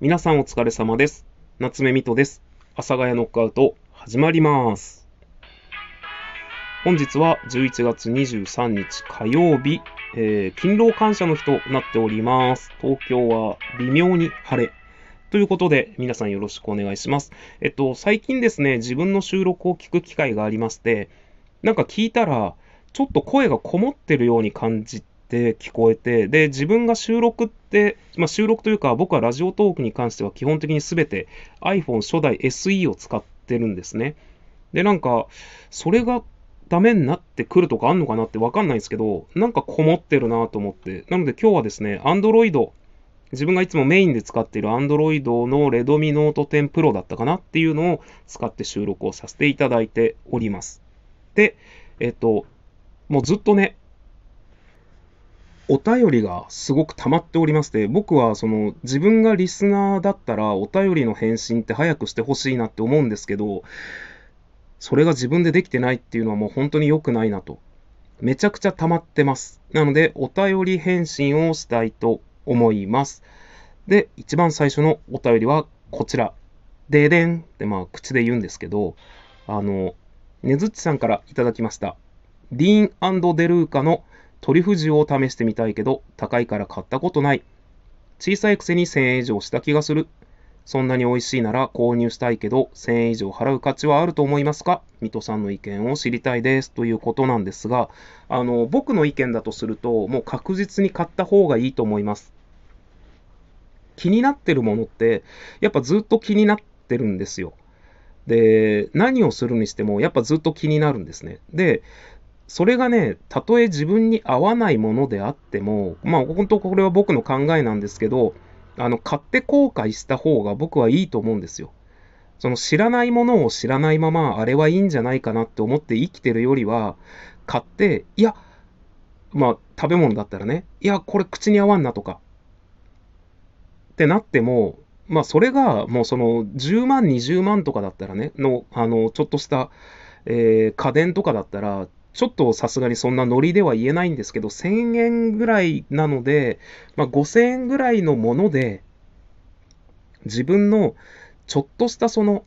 皆さんお疲れ様です。夏目みとです。阿佐ヶ谷ノックアウト始まります。本日は11月23日火曜日、えー勤労感謝の日となっております。東京は微妙に晴れ。ということで、皆さんよろしくお願いします。えっと、最近ですね、自分の収録を聞く機会がありまして、なんか聞いたら、ちょっと声がこもってるように感じて聞こえて、で、自分が収録って、まあ、収録というか、僕はラジオトークに関しては基本的に全て iPhone 初代 SE を使ってるんですね。で、なんか、それがダメになってくるとかあんのかなってわかんないんですけど、なんかこもってるなと思って。なので今日はですね、Android、自分がいつもメインで使っている Android の Redmi Note 10 Pro だったかなっていうのを使って収録をさせていただいております。で、えっと、もうずっとね、お便りがすごく溜まっておりまして、僕はその自分がリスナーだったらお便りの返信って早くしてほしいなって思うんですけど、それが自分でできてないっていうのはもう本当に良くないなと。めちゃくちゃ溜まってます。なので、お便り返信をしたいと思います。で、一番最初のお便りはこちら。ででんってまあ口で言うんですけど、あの、ねずっちさんからいただきました。ディーンデルーカのトリュフ塩を試してみたいけど、高いから買ったことない。小さいくせに1000円以上した気がする。そんなに美味しいなら購入したいけど、1000円以上払う価値はあると思いますか？水戸さんの意見を知りたいです。ということなんですが、あの、僕の意見だとすると、もう確実に買った方がいいと思います。気になってるものって、やっぱずっと気になってるんですよ。で、何をするにしても、やっぱずっと気になるんですね。で、それがね、たとえ自分に合わないものであっても、まあ本当これは僕の考えなんですけど、あの、買って後悔した方が僕はいいと思うんですよ。その知らないものを知らないまま、あれはいいんじゃないかなって思って生きてるよりは、買って、いや、まあ食べ物だったらね、いや、これ口に合わんなとか、ってなっても、まあそれがもうその10万、20万とかだったらね、の、あの、ちょっとした、えー家電とかだったら、ちょっとさすがにそんなノリでは言えないんですけど、1000円ぐらいなので、まあ、5000円ぐらいのもので、自分のちょっとしたその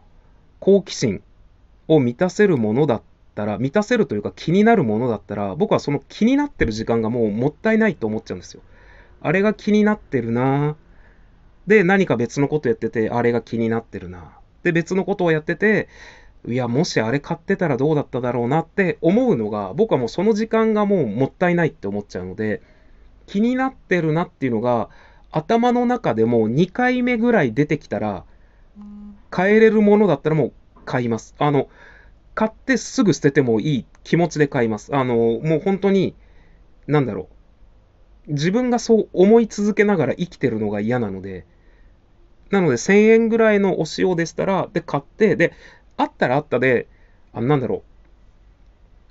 好奇心を満たせるものだったら、満たせるというか気になるものだったら、僕はその気になってる時間がもうもったいないと思っちゃうんですよ。あれが気になってるなで、何か別のことやってて、あれが気になってるなで、別のことをやってて、いや、もしあれ買ってたらどうだっただろうなって思うのが、僕はもうその時間がもうもったいないって思っちゃうので、気になってるなっていうのが、頭の中でもう2回目ぐらい出てきたら、買えれるものだったらもう買います。あの、買ってすぐ捨ててもいい気持ちで買います。あの、もう本当に、なんだろう。自分がそう思い続けながら生きてるのが嫌なので、なので1000円ぐらいのお塩でしたら、で、買って、で、あったらあったで、あなんだろう。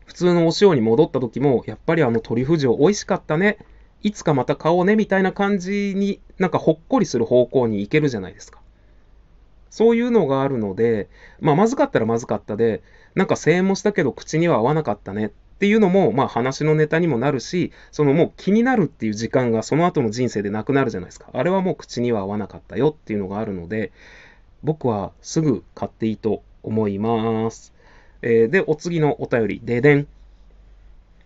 普通のお塩に戻った時も、やっぱりあのトリュフ塩美味しかったね。いつかまた買おうね、みたいな感じになんかほっこりする方向に行けるじゃないですか。そういうのがあるので、まあまずかったらまずかったで、なんか1000円もしたけど口には合わなかったねっていうのも、まあ話のネタにもなるし、そのもう気になるっていう時間がその後の人生でなくなるじゃないですか。あれはもう口には合わなかったよっていうのがあるので、僕はすぐ買っていいと思います。えーで、お次のお便り、ででん。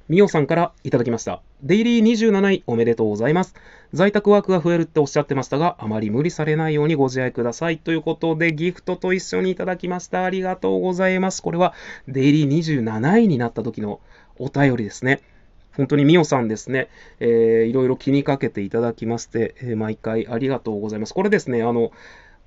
みおさんからいただきました。デイリー27位おめでとうございます。在宅ワークが増えるっておっしゃってましたが、あまり無理されないようにご自愛ください。ということで、ギフトと一緒にいただきました。ありがとうございます。これは、デイリー27位になった時のお便りですね。本当にみおさんですね、えーいろいろ気にかけていただきまして、えー毎回ありがとうございます。これですね、あの、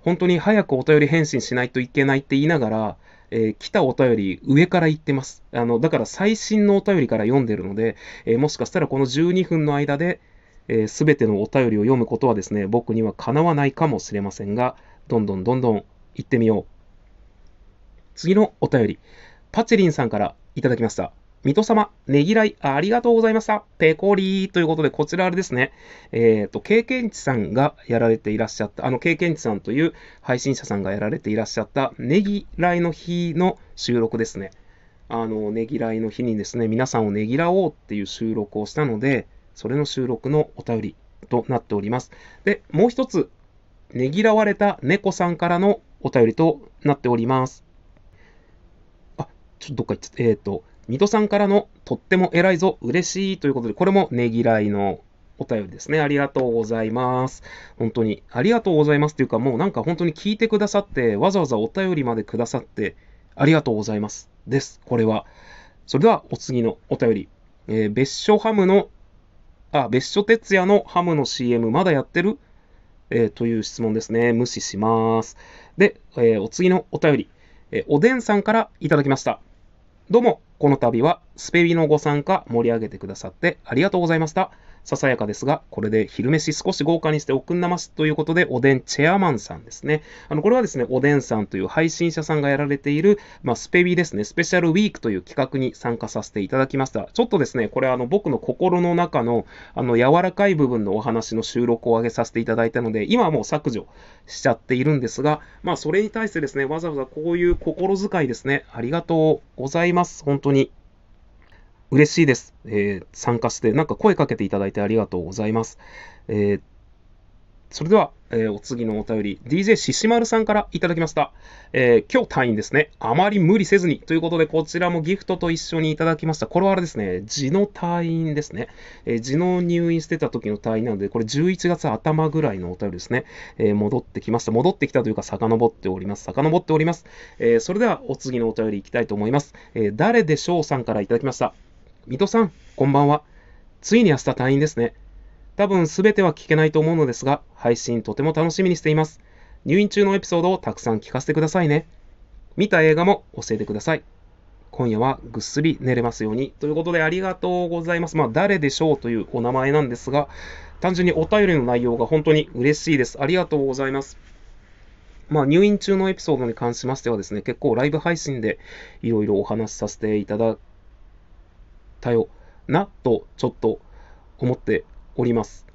本当に早くお便り返信しないといけないって言いながら、えー来たお便り上から言ってます。あの、だから最新のお便りから読んでるので、えーもしかしたらこの12分の間で、す、べ、てのお便りを読むことはですね、僕にはかなわないかもしれませんが、どんどんどんどん行ってみよう。次のお便り、パチェリンさんからいただきました。水戸様、ねぎらいありがとうございました。ペコリーということで、こちらあれですね。えっ、と、経験値さんがやられていらっしゃった、あの、経験値さんという配信者さんがやられていらっしゃった、ねぎらいの日の収録ですね。あの、ねぎらいの日にですね、皆さんをねぎらおうっていう収録をしたので、それの収録のお便りとなっております。で、もう一つ、ねぎらわれた猫さんからのお便りとなっております。あ、ちょっとどっか行っちゃった。えっ、と、水戸さんからのとっても偉いぞ、嬉しいということで、これもねぎらいのお便りですね。ありがとうございます。本当に。ありがとうございますっていうか、もうなんか本当に聞いてくださって、わざわざお便りまでくださって、ありがとうございます。です。これは。それでは、お次のお便り。えー別所ハムの、あ、別所哲也のハムの CM まだやってる？えーという質問ですね。無視します。で、えーお次のお便り。えーおでんさんからいただきました。どうも、この度はスペビのご参加盛り上げてくださってありがとうございました。ささやかですが、これで昼飯少し豪華にしておくんなますということで、おでんチェアマンさんですね。あの、これはですね、おでんさんという配信者さんがやられている、まあ、スペビですね、スペシャルウィークという企画に参加させていただきました。ちょっとですね、これあの、僕の心の中の、あの、柔らかい部分のお話の収録を上げさせていただいたので、今はもう削除しちゃっているんですが、まあ、それに対してですね、わざわざこういう心遣いですね、ありがとうございます。本当に。嬉しいです。えー参加して、なんか声かけていただいてありがとうございます。えーそれでは、えーお次のお便り、DJ ししまるさんからいただきました。え今日退院ですね。あまり無理せずに。ということで、こちらもギフトと一緒にいただきました。これはあれですね、痔の退院ですね。えーの入院してた時の退院なので、これ11月頭ぐらいのお便りですね。え戻ってきました。戻ってきたというか、遡っております。遡っております。えそれでは、お次のお便りいきたいと思います。え誰でしょうさんからいただきました。水戸さん、こんばんは。ついに明日退院ですね。多分すべては聞けないと思うのですが、配信とても楽しみにしています。入院中のエピソードをたくさん聞かせてくださいね。見た映画も教えてください。今夜はぐっすり寝れますように。ということでありがとうございます。まあ、誰でしょうというお名前なんですが、単純にお便りの内容が本当に嬉しいです。ありがとうございます。まあ、入院中のエピソードに関しましてはですね、結構ライブ配信でいろいろお話しさせていただいたよなとちょっと思っております。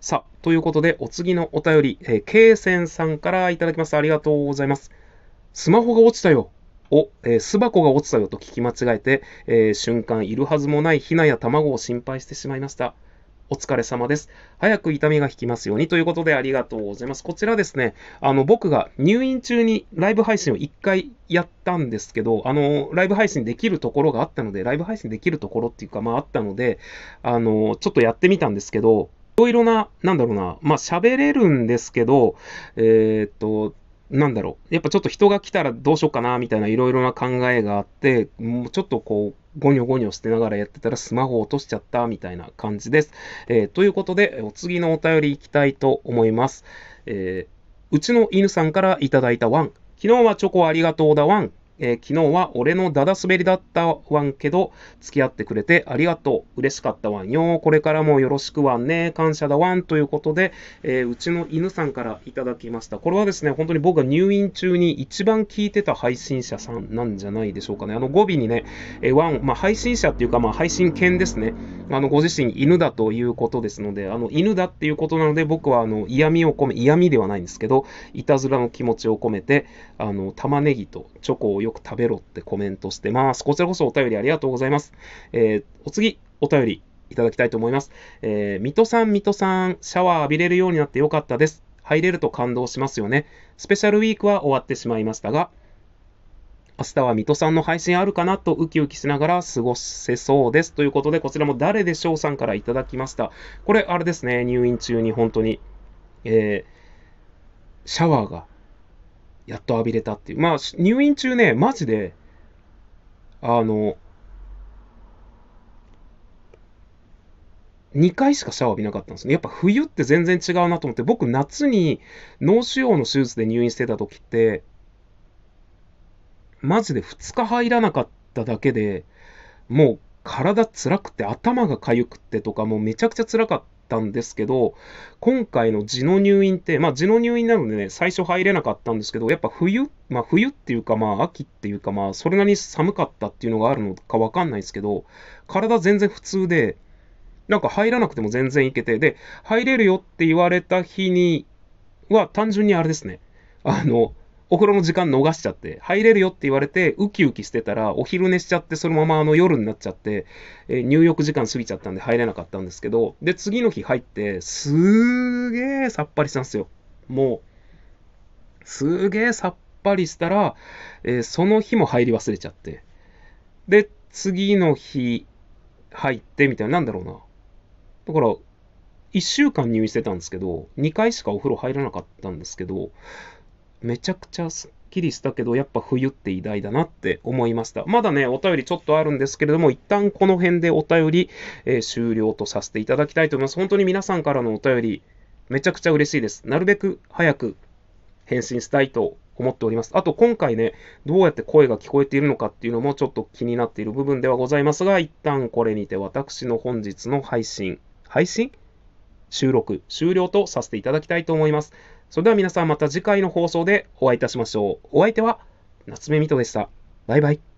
さあ、ということで、お次のお便り、えー、ケイセンさんからいただきます。ありがとうございます。スマホが落ちたよ。お、えー巣箱が落ちたよと聞き間違えて、えー瞬間いるはずもないヒナや卵を心配してしまいました。お疲れ様です。早く痛みが引きますようにということでありがとうございます。こちらですね、あの、僕が入院中にライブ配信を1回やったんですけど、あの、ライブ配信できるところがあったので、ライブ配信できるところっていうか、まああったので、あの、ちょっとやってみたんですけど、いろいろな、なんだろうな、まあ喋れるんですけど、えーっと、なんだろう。やっぱちょっと人が来たらどうしようかな、みたいないろいろな考えがあって、もうちょっとこう、ゴニョゴニョしてながらやってたらスマホ落としちゃった、みたいな感じです。えーということで、お次のお便り行きたいと思います。えーうちの犬さんからいただいたワン。昨日はチョコありがとうだワン。えー昨日は俺のダダ滑りだったワンけど、付き合ってくれてありがとう。嬉しかったワンよ。これからもよろしくワンね。感謝だワン。ということで、えーうちの犬さんからいただきました。これはですね、本当に僕が入院中に一番聞いてた配信者さんなんじゃないでしょうかね。あの語尾にね、えーワン、まあ配信者っていうか、まあ配信犬ですね。あの、ご自身犬だということですので、あの、犬だっていうことなので、僕はあの、嫌味を込め、嫌味ではないんですけど、いたずらの気持ちを込めて、あの、玉ねぎとチョコをよく食べろってコメントしてます。こちらこそお便りありがとうございます。えーお次、お便りいただきたいと思います。えー、水戸さん、水戸さん、シャワー浴びれるようになってよかったです。入れると感動しますよね。スペシャルウィークは終わってしまいましたが、明日は水戸さんの配信あるかなとウキウキしながら過ごせそうです。ということで、こちらも誰でしょうさんからいただきました。これ、あれですね、入院中に本当に、えーシャワーがやっと浴びれたっていう。まあ、入院中ね、マジで、あの、2回しかシャワー浴びなかったんですね。やっぱ冬って全然違うなと思って、僕夏に脳腫瘍の手術で入院してた時って、マジで2日入らなかっただけで、もう体辛くて頭が痒くてとか、もうめちゃくちゃ辛かっったんですけど、今回の痔の入院って、まあ痔の入院なのでね、最初入れなかったんですけど、やっぱ冬、まあ冬っていうかまあ秋っていうかまあそれなりに寒かったっていうのがあるのかわかんないですけど、体全然普通で、なんか入らなくても全然いけて、で、入れるよって言われた日には単純にあれですね。あの、お風呂の時間逃しちゃって、入れるよって言われて、ウキウキしてたら、お昼寝しちゃって、そのままあの夜になっちゃって、えー入浴時間過ぎちゃったんで入れなかったんですけど、で、次の日入って、すーげーさっぱりしたんですよ。もう、すーげえさっぱりしたら、えー、その日も入り忘れちゃって。で、次の日入ってみたいな、なんだろうな。だから、1週間入院してたんですけど、2回しかお風呂入らなかったんですけど、めちゃくちゃすっきりしたけど、やっぱ冬って偉大だなって思いました。まだね、お便りちょっとあるんですけれども、一旦この辺でお便り、えー、終了とさせていただきたいと思います。本当に皆さんからのお便り、めちゃくちゃ嬉しいです。なるべく早く返信したいと思っております。あと今回ね、どうやって声が聞こえているのかっていうのもちょっと気になっている部分ではございますが、一旦これにて私の本日の配信、配信？収録終了とさせていただきたいと思います。それでは皆さんまた次回の放送でお会いいたしましょう。お相手は夏目みとでした。バイバイ。